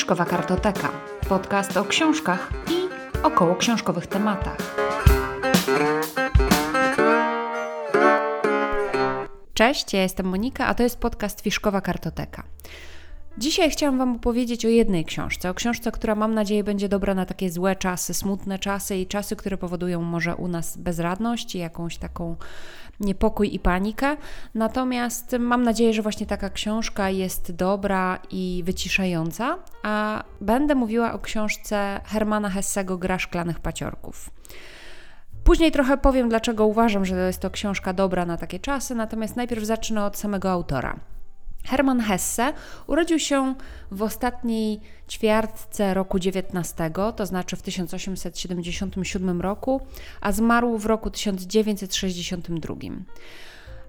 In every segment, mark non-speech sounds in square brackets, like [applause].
Fiszkowa Kartoteka. Podcast o książkach i około książkowych tematach. Cześć, ja jestem Monika, a to jest podcast Fiszkowa Kartoteka. Dzisiaj chciałam Wam opowiedzieć o jednej książce, o książce, która mam nadzieję będzie dobra na takie złe czasy, smutne czasy i czasy, które powodują może u nas bezradność i jakąś taką niepokój i panikę. Natomiast mam nadzieję, że właśnie taka książka jest dobra i wyciszająca, a będę mówiła o książce Hermana Hessego Gra szklanych paciorków. Później trochę powiem, dlaczego uważam, że jest to książka dobra na takie czasy, natomiast najpierw zacznę od samego autora. Hermann Hesse urodził się w ostatniej ćwiartce roku XIX, to znaczy w 1877 roku, a zmarł w roku 1962.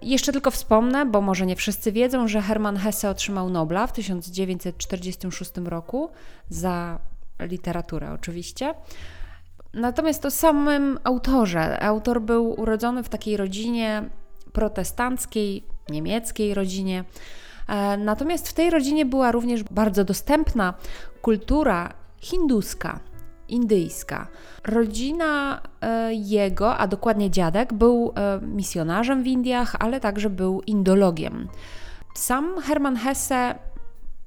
Jeszcze tylko wspomnę, bo może nie wszyscy wiedzą, że Hermann Hesse otrzymał Nobla w 1946 roku za literaturę oczywiście. Natomiast o samym autorze. Autor był urodzony w takiej rodzinie protestanckiej, niemieckiej rodzinie. E, natomiast w tej rodzinie była również bardzo dostępna kultura hinduska, indyjska. Rodzina e, jego, a dokładnie dziadek, był e, misjonarzem w Indiach, ale także był indologiem. Sam Hermann Hesse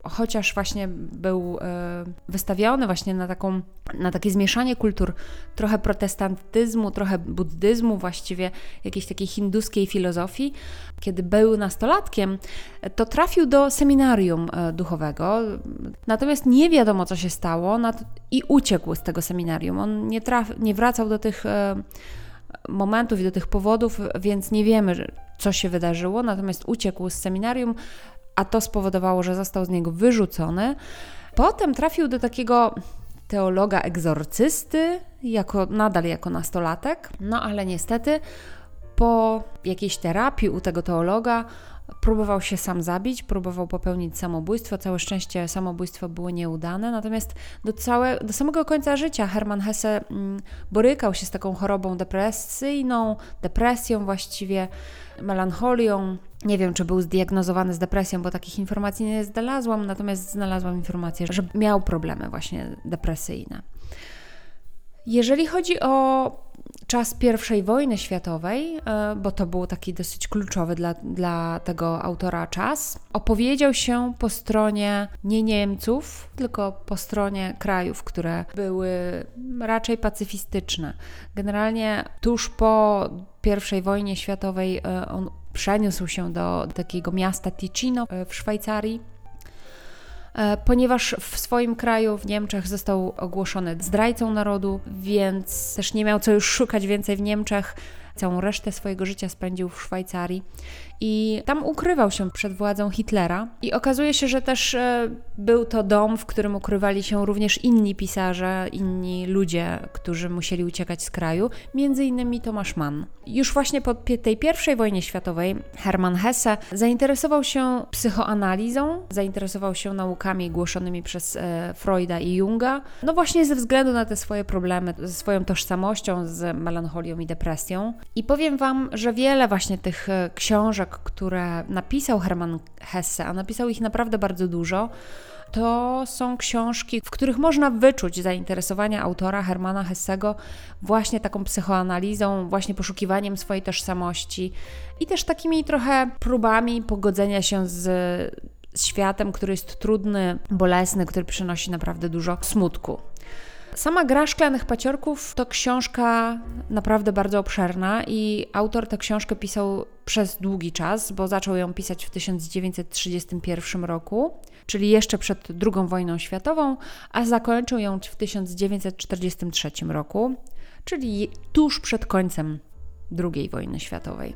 chociaż właśnie był e, wystawiony właśnie na, taką, na takie zmieszanie kultur, trochę protestantyzmu, trochę buddyzmu, właściwie jakiejś takiej hinduskiej filozofii, kiedy był nastolatkiem, to trafił do seminarium e, duchowego, natomiast nie wiadomo, co się stało i uciekł z tego seminarium. On nie, traf, nie wracał do tych e, momentów i do tych powodów, więc nie wiemy, co się wydarzyło, natomiast uciekł z seminarium, a to spowodowało, że został z niego wyrzucony. Potem trafił do takiego teologa egzorcysty, jako, nadal jako nastolatek, no ale niestety po jakiejś terapii u tego teologa próbował się sam zabić, próbował popełnić samobójstwo. Całe szczęście samobójstwo było nieudane, natomiast do, całe, do samego końca życia Hermann Hesse mm, borykał się z taką chorobą depresyjną, depresją właściwie, melancholią. Nie wiem, czy był zdiagnozowany z depresją, bo takich informacji nie znalazłam, natomiast znalazłam informację, że miał problemy właśnie depresyjne. Jeżeli chodzi o czas I wojny światowej, e, bo to był taki dosyć kluczowy dla, dla tego autora czas, opowiedział się po stronie nie Niemców, tylko po stronie krajów, które były raczej pacyfistyczne. Generalnie tuż po I wojnie światowej e, on przeniósł się do takiego miasta Ticino e, w Szwajcarii ponieważ w swoim kraju, w Niemczech, został ogłoszony zdrajcą narodu, więc też nie miał co już szukać więcej w Niemczech. Całą resztę swojego życia spędził w Szwajcarii i tam ukrywał się przed władzą Hitlera. I okazuje się, że też e, był to dom, w którym ukrywali się również inni pisarze, inni ludzie, którzy musieli uciekać z kraju, między innymi Tomasz Mann. Już właśnie po tej pierwszej wojnie światowej Hermann Hesse zainteresował się psychoanalizą, zainteresował się naukami głoszonymi przez e, Freuda i Junga, no właśnie ze względu na te swoje problemy ze swoją tożsamością, z melancholią i depresją. I powiem Wam, że wiele właśnie tych e, książek, które napisał Hermann Hesse, a napisał ich naprawdę bardzo dużo, to są książki, w których można wyczuć zainteresowania autora Hermana Hessego właśnie taką psychoanalizą, właśnie poszukiwaniem swojej tożsamości i też takimi trochę próbami pogodzenia się z światem, który jest trudny, bolesny, który przynosi naprawdę dużo smutku. Sama gra szklanych paciorków to książka naprawdę bardzo obszerna i autor tę książkę pisał przez długi czas, bo zaczął ją pisać w 1931 roku, czyli jeszcze przed II wojną światową, a zakończył ją w 1943 roku, czyli tuż przed końcem II wojny światowej.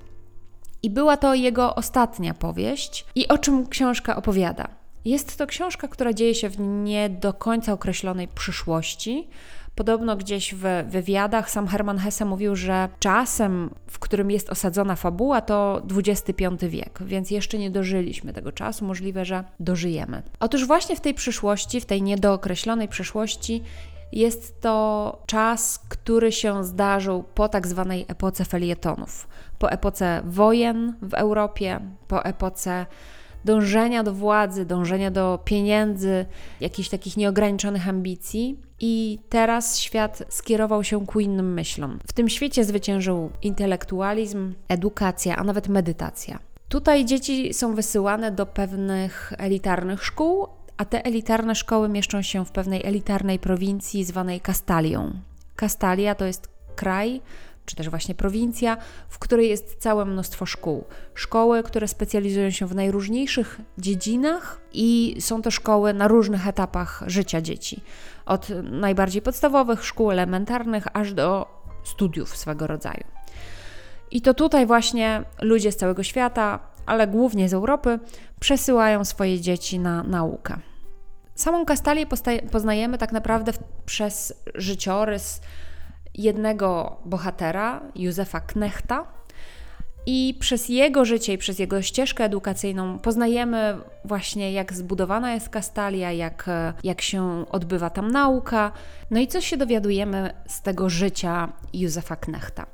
I była to jego ostatnia powieść. I o czym książka opowiada? Jest to książka, która dzieje się w nie do końca określonej przyszłości. Podobno gdzieś w wywiadach sam Hermann Hesse mówił, że czasem, w którym jest osadzona fabuła, to XXV wiek, więc jeszcze nie dożyliśmy tego czasu. Możliwe, że dożyjemy. Otóż właśnie w tej przyszłości, w tej niedookreślonej przyszłości, jest to czas, który się zdarzył po tak zwanej epoce felietonów, po epoce wojen w Europie, po epoce dążenia do władzy, dążenia do pieniędzy, jakichś takich nieograniczonych ambicji. I teraz świat skierował się ku innym myślom. W tym świecie zwyciężył intelektualizm, edukacja, a nawet medytacja. Tutaj dzieci są wysyłane do pewnych elitarnych szkół, a te elitarne szkoły mieszczą się w pewnej elitarnej prowincji zwanej Kastalią. Kastalia to jest kraj, czy też właśnie prowincja, w której jest całe mnóstwo szkół. Szkoły, które specjalizują się w najróżniejszych dziedzinach i są to szkoły na różnych etapach życia dzieci. Od najbardziej podstawowych szkół elementarnych aż do studiów swego rodzaju. I to tutaj właśnie ludzie z całego świata, ale głównie z Europy, przesyłają swoje dzieci na naukę. Samą Kastalię poznajemy tak naprawdę przez życiorys jednego bohatera, Józefa Knechta, i przez jego życie i przez jego ścieżkę edukacyjną poznajemy właśnie, jak zbudowana jest Kastalia, jak, jak się odbywa tam nauka, no i co się dowiadujemy z tego życia Józefa Knechta.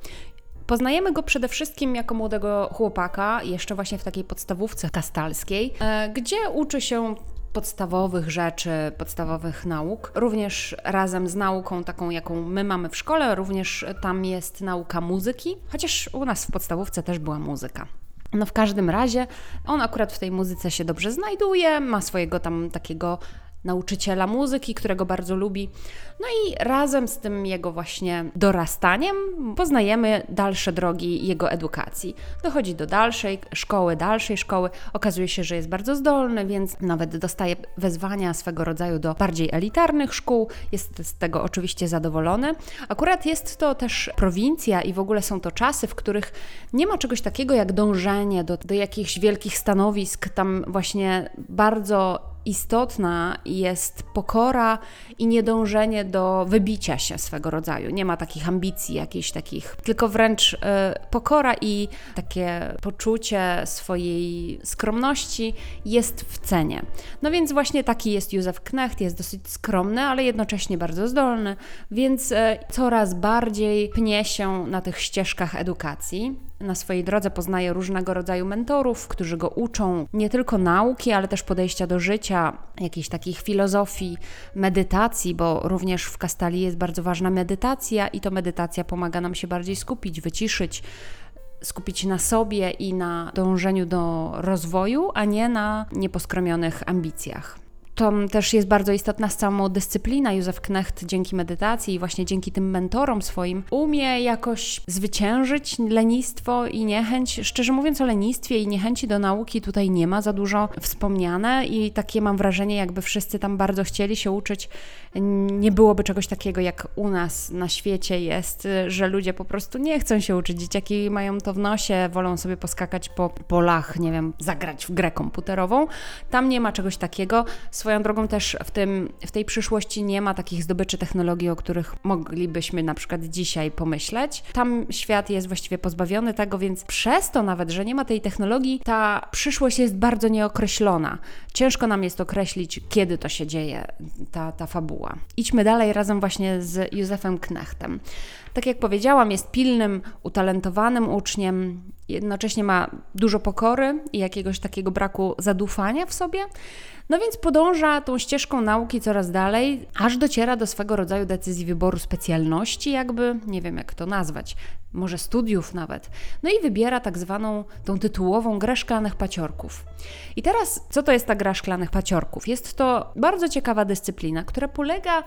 Poznajemy go przede wszystkim jako młodego chłopaka, jeszcze właśnie w takiej podstawówce kastalskiej, e, gdzie uczy się podstawowych rzeczy, podstawowych nauk. Również razem z nauką taką, jaką my mamy w szkole, również tam jest nauka muzyki, chociaż u nas w podstawówce też była muzyka. No w każdym razie on akurat w tej muzyce się dobrze znajduje, ma swojego tam takiego nauczyciela muzyki, którego bardzo lubi. No i razem z tym jego właśnie dorastaniem poznajemy dalsze drogi jego edukacji. Dochodzi do dalszej szkoły, dalszej szkoły. Okazuje się, że jest bardzo zdolny, więc nawet dostaje wezwania swego rodzaju do bardziej elitarnych szkół. Jest z tego oczywiście zadowolony. Akurat jest to też prowincja i w ogóle są to czasy, w których nie ma czegoś takiego jak dążenie do, do jakichś wielkich stanowisk. Tam właśnie bardzo istotna jest pokora i niedążenie do wybicia się swego rodzaju. Nie ma takich ambicji jakichś takich, tylko wręcz y, pokora i takie poczucie swojej skromności jest w cenie. No więc właśnie taki jest Józef Knecht, jest dosyć skromny, ale jednocześnie bardzo zdolny, więc y, coraz bardziej pnie się na tych ścieżkach edukacji na swojej drodze poznaje różnego rodzaju mentorów, którzy go uczą nie tylko nauki, ale też podejścia do życia, jakiejś takich filozofii, medytacji, bo również w Kastali jest bardzo ważna medytacja i to medytacja pomaga nam się bardziej skupić, wyciszyć, skupić na sobie i na dążeniu do rozwoju, a nie na nieposkromionych ambicjach. To też jest bardzo istotna samodyscyplina. Józef Knecht dzięki medytacji i właśnie dzięki tym mentorom swoim umie jakoś zwyciężyć lenistwo i niechęć. Szczerze mówiąc o lenistwie i niechęci do nauki tutaj nie ma za dużo wspomniane i takie mam wrażenie, jakby wszyscy tam bardzo chcieli się uczyć. Nie byłoby czegoś takiego jak u nas na świecie jest, że ludzie po prostu nie chcą się uczyć. Dzieciaki mają to w nosie, wolą sobie poskakać po polach, nie wiem, zagrać w grę komputerową. Tam nie ma czegoś takiego Swoją drogą też w, tym, w tej przyszłości nie ma takich zdobyczy technologii, o których moglibyśmy na przykład dzisiaj pomyśleć. Tam świat jest właściwie pozbawiony tego, więc przez to nawet, że nie ma tej technologii, ta przyszłość jest bardzo nieokreślona. Ciężko nam jest określić, kiedy to się dzieje, ta, ta fabuła. Idźmy dalej razem właśnie z Józefem Knechtem. Tak jak powiedziałam, jest pilnym, utalentowanym uczniem, jednocześnie ma dużo pokory i jakiegoś takiego braku zadufania w sobie. No więc podąża tą ścieżką nauki coraz dalej, aż dociera do swego rodzaju decyzji wyboru specjalności, jakby, nie wiem jak to nazwać, może studiów nawet. No i wybiera tak zwaną tą tytułową grę szklanych paciorków. I teraz, co to jest ta gra szklanych paciorków? Jest to bardzo ciekawa dyscyplina, która polega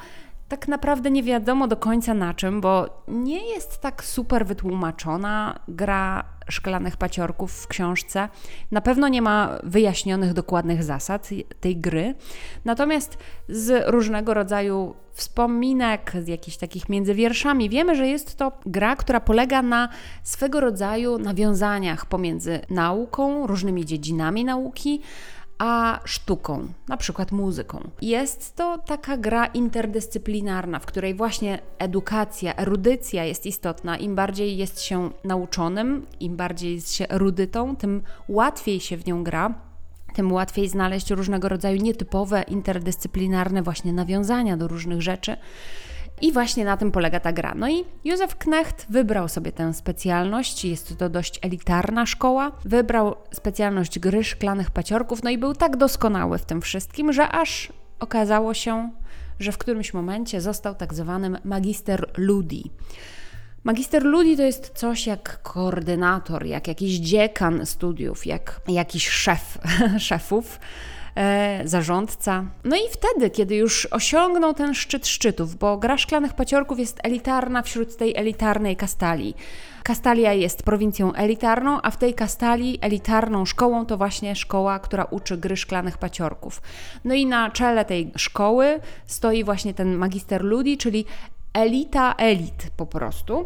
tak naprawdę nie wiadomo do końca na czym, bo nie jest tak super wytłumaczona gra szklanych paciorków w książce. Na pewno nie ma wyjaśnionych dokładnych zasad tej gry. Natomiast z różnego rodzaju wspominek, z jakichś takich między wierszami wiemy, że jest to gra, która polega na swego rodzaju nawiązaniach pomiędzy nauką, różnymi dziedzinami nauki, a sztuką, na przykład muzyką. Jest to taka gra interdyscyplinarna, w której właśnie edukacja, erudycja jest istotna. Im bardziej jest się nauczonym, im bardziej jest się erudytą, tym łatwiej się w nią gra tym łatwiej znaleźć różnego rodzaju nietypowe, interdyscyplinarne właśnie nawiązania do różnych rzeczy. I właśnie na tym polega ta gra. No i Józef Knecht wybrał sobie tę specjalność, jest to dość elitarna szkoła. Wybrał specjalność gry szklanych paciorków, no i był tak doskonały w tym wszystkim, że aż okazało się, że w którymś momencie został tak zwanym magister ludi. Magister Ludi to jest coś jak koordynator, jak jakiś dziekan studiów, jak jakiś szef [laughs] szefów, zarządca. No i wtedy, kiedy już osiągnął ten szczyt szczytów, bo gra szklanych paciorków jest elitarna wśród tej elitarnej kastalii. Kastalia jest prowincją elitarną, a w tej kastalii elitarną szkołą to właśnie szkoła, która uczy gry szklanych paciorków. No i na czele tej szkoły stoi właśnie ten magister Ludi, czyli elita elit po prostu.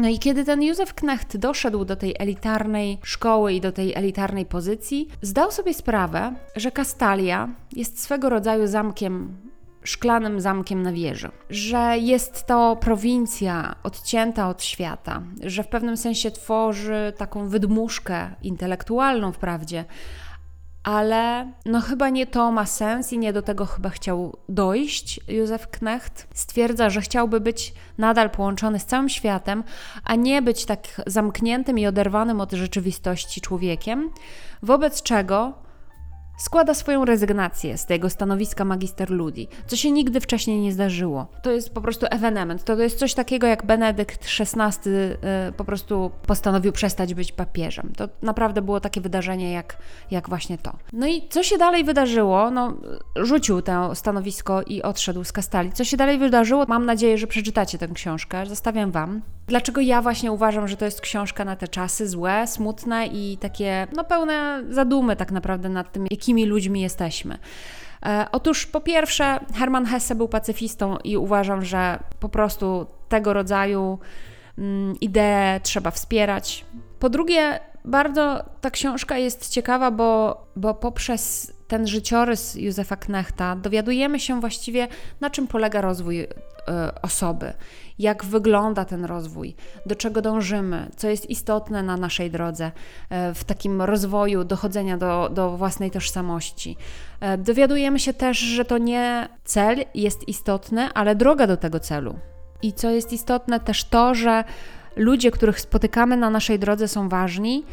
No i kiedy ten Józef Knecht doszedł do tej elitarnej szkoły i do tej elitarnej pozycji, zdał sobie sprawę, że Kastalia jest swego rodzaju zamkiem szklanym zamkiem na wieży, że jest to prowincja odcięta od świata, że w pewnym sensie tworzy taką wydmuszkę intelektualną wprawdzie, ale no chyba nie to ma sens i nie do tego chyba chciał dojść. Józef Knecht stwierdza, że chciałby być nadal połączony z całym światem, a nie być tak zamkniętym i oderwanym od rzeczywistości człowiekiem, wobec czego składa swoją rezygnację z tego stanowiska magister ludi, co się nigdy wcześniej nie zdarzyło. To jest po prostu ewenement. To, to jest coś takiego jak Benedykt XVI y, po prostu postanowił przestać być papieżem. To naprawdę było takie wydarzenie jak, jak właśnie to. No i co się dalej wydarzyło? No, rzucił to stanowisko i odszedł z Kastali. Co się dalej wydarzyło? Mam nadzieję, że przeczytacie tę książkę. Zostawiam Wam. Dlaczego ja właśnie uważam, że to jest książka na te czasy złe, smutne i takie, no pełne zadumy tak naprawdę nad tym, jaki jakimi ludźmi jesteśmy. E, otóż po pierwsze, Hermann Hesse był pacyfistą i uważam, że po prostu tego rodzaju mm, idee trzeba wspierać. Po drugie, bardzo ta książka jest ciekawa, bo, bo poprzez ten życiorys Józefa Knechta dowiadujemy się właściwie, na czym polega rozwój y, osoby, jak wygląda ten rozwój, do czego dążymy, co jest istotne na naszej drodze y, w takim rozwoju dochodzenia do, do własnej tożsamości. Y, dowiadujemy się też, że to nie cel jest istotny, ale droga do tego celu. I co jest istotne, też to, że ludzie, których spotykamy na naszej drodze, są ważni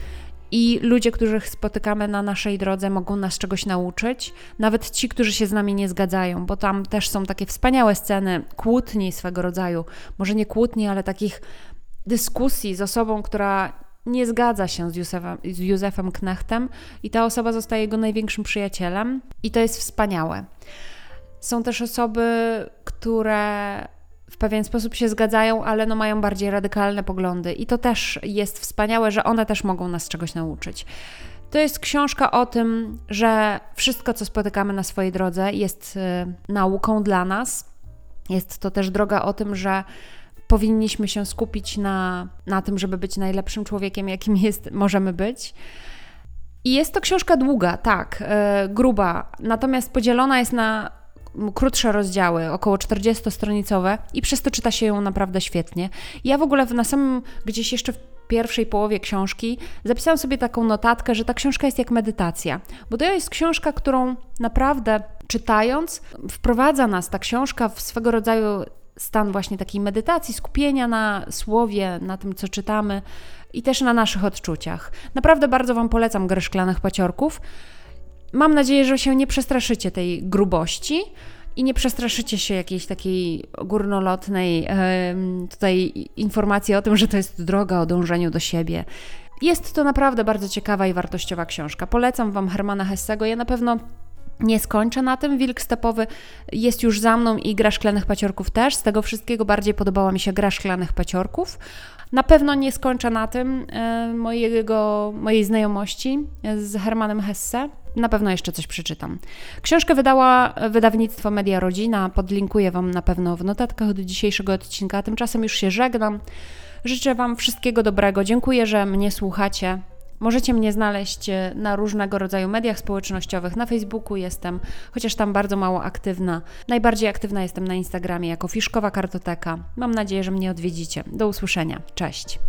i ludzie, których spotykamy na naszej drodze, mogą nas czegoś nauczyć, nawet ci, którzy się z nami nie zgadzają, bo tam też są takie wspaniałe sceny kłótni swego rodzaju. Może nie kłótni, ale takich dyskusji z osobą, która nie zgadza się z Józefem, z Józefem Knechtem, i ta osoba zostaje jego największym przyjacielem, i to jest wspaniałe. Są też osoby, które w pewien sposób się zgadzają, ale no mają bardziej radykalne poglądy. I to też jest wspaniałe, że one też mogą nas czegoś nauczyć. To jest książka o tym, że wszystko, co spotykamy na swojej drodze, jest y, nauką dla nas. Jest to też droga o tym, że powinniśmy się skupić na, na tym, żeby być najlepszym człowiekiem, jakim [laughs] jest, możemy być. I jest to książka długa, tak, y, gruba, natomiast podzielona jest na krótsze rozdziały, około 40-stronicowe i przez to czyta się ją naprawdę świetnie. Ja w ogóle na samym gdzieś jeszcze w pierwszej połowie książki zapisałam sobie taką notatkę, że ta książka jest jak medytacja, bo to jest książka, którą naprawdę czytając wprowadza nas ta książka w swego rodzaju stan właśnie takiej medytacji, skupienia na słowie, na tym, co czytamy i też na naszych odczuciach. Naprawdę bardzo Wam polecam grę szklanych paciorków. Mam nadzieję, że się nie przestraszycie tej grubości i nie przestraszycie się jakiejś takiej górnolotnej tutaj informacji o tym, że to jest droga o dążeniu do siebie. Jest to naprawdę bardzo ciekawa i wartościowa książka. Polecam Wam Hermana Hessego. Ja na pewno nie skończę na tym. Wilk stepowy jest już za mną i gra szklanych paciorków też. Z tego wszystkiego bardziej podobała mi się gra szklanych paciorków. Na pewno nie skończę na tym e, mojego, mojej znajomości z Hermanem Hesse. Na pewno jeszcze coś przeczytam. Książkę wydała wydawnictwo Media Rodzina. Podlinkuję Wam na pewno w notatkach do dzisiejszego odcinka. Tymczasem już się żegnam. Życzę Wam wszystkiego dobrego. Dziękuję, że mnie słuchacie. Możecie mnie znaleźć e, na różnego rodzaju mediach społecznościowych. Na Facebooku jestem, chociaż tam bardzo mało aktywna. Najbardziej aktywna jestem na Instagramie jako Fiszkowa Kartoteka. Mam nadzieję, że mnie odwiedzicie. Do usłyszenia. Cześć.